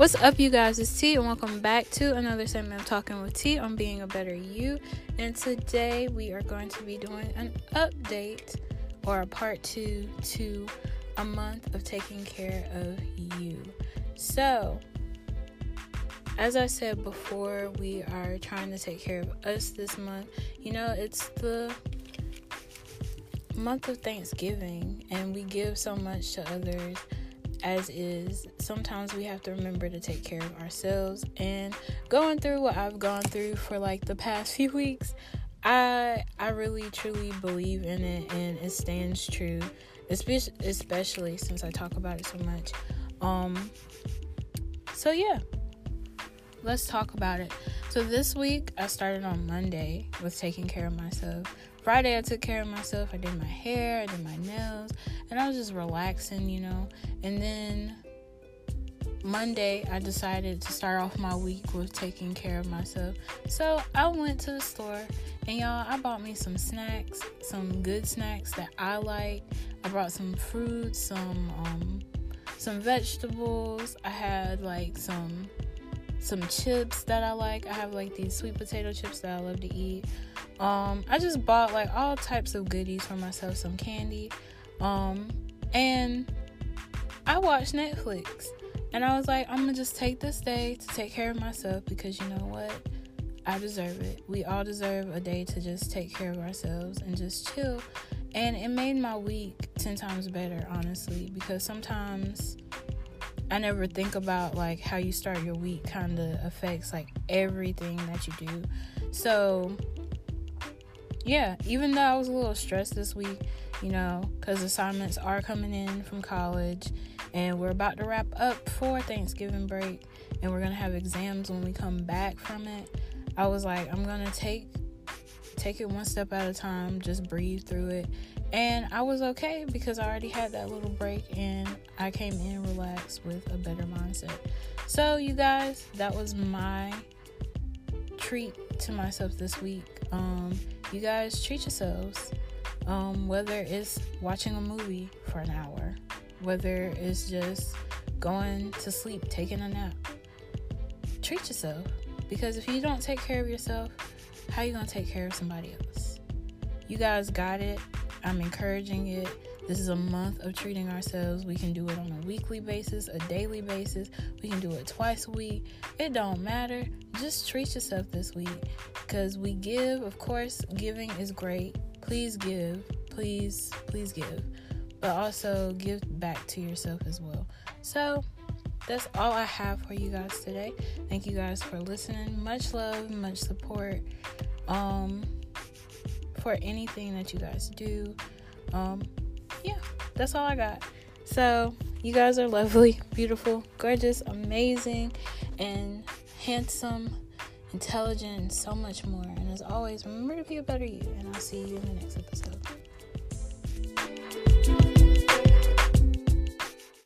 What's up, you guys? It's T, and welcome back to another segment of Talking with T on being a better you. And today we are going to be doing an update or a part two to a month of taking care of you. So, as I said before, we are trying to take care of us this month. You know, it's the month of Thanksgiving, and we give so much to others as is, sometimes we have to remember to take care of ourselves. And going through what I've gone through for like the past few weeks, I I really truly believe in it and it stands true, especially especially since I talk about it so much. Um so yeah. Let's talk about it. So this week I started on Monday with taking care of myself. Friday I took care of myself. I did my hair, I did my nails, and I was just relaxing, you know. And then Monday I decided to start off my week with taking care of myself. So I went to the store and y'all I bought me some snacks, some good snacks that I like. I brought some fruits, some um some vegetables. I had like some some chips that I like. I have like these sweet potato chips that I love to eat. Um, I just bought like all types of goodies for myself, some candy. Um, and I watched Netflix. And I was like, I'm gonna just take this day to take care of myself because you know what? I deserve it. We all deserve a day to just take care of ourselves and just chill. And it made my week 10 times better, honestly, because sometimes I never think about like how you start your week kind of affects like everything that you do. So, yeah, even though I was a little stressed this week, you know, because assignments are coming in from college and we're about to wrap up for Thanksgiving break and we're going to have exams when we come back from it. I was like, I'm going to take take it one step at a time, just breathe through it and I was okay because I already had that little break and I came in relaxed with a better mindset. So, you guys, that was my treat to myself this week. Um, you guys treat yourselves. Um, whether it's watching a movie for an hour, whether it's just going to sleep, taking a nap. Treat yourself because if you don't take care of yourself, how are you going to take care of somebody else? You guys got it. I'm encouraging it. This is a month of treating ourselves. We can do it on a weekly basis, a daily basis. We can do it twice a week. It don't matter. Just treat yourself this week because we give. Of course, giving is great. Please give. Please, please give. But also give back to yourself as well. So, that's all I have for you guys today. Thank you guys for listening. Much love, much support. Um for anything that you guys do. Um, yeah, that's all I got. So, you guys are lovely, beautiful, gorgeous, amazing, and handsome, intelligent, and so much more. And as always, remember to be a better you. And I'll see you in the next episode.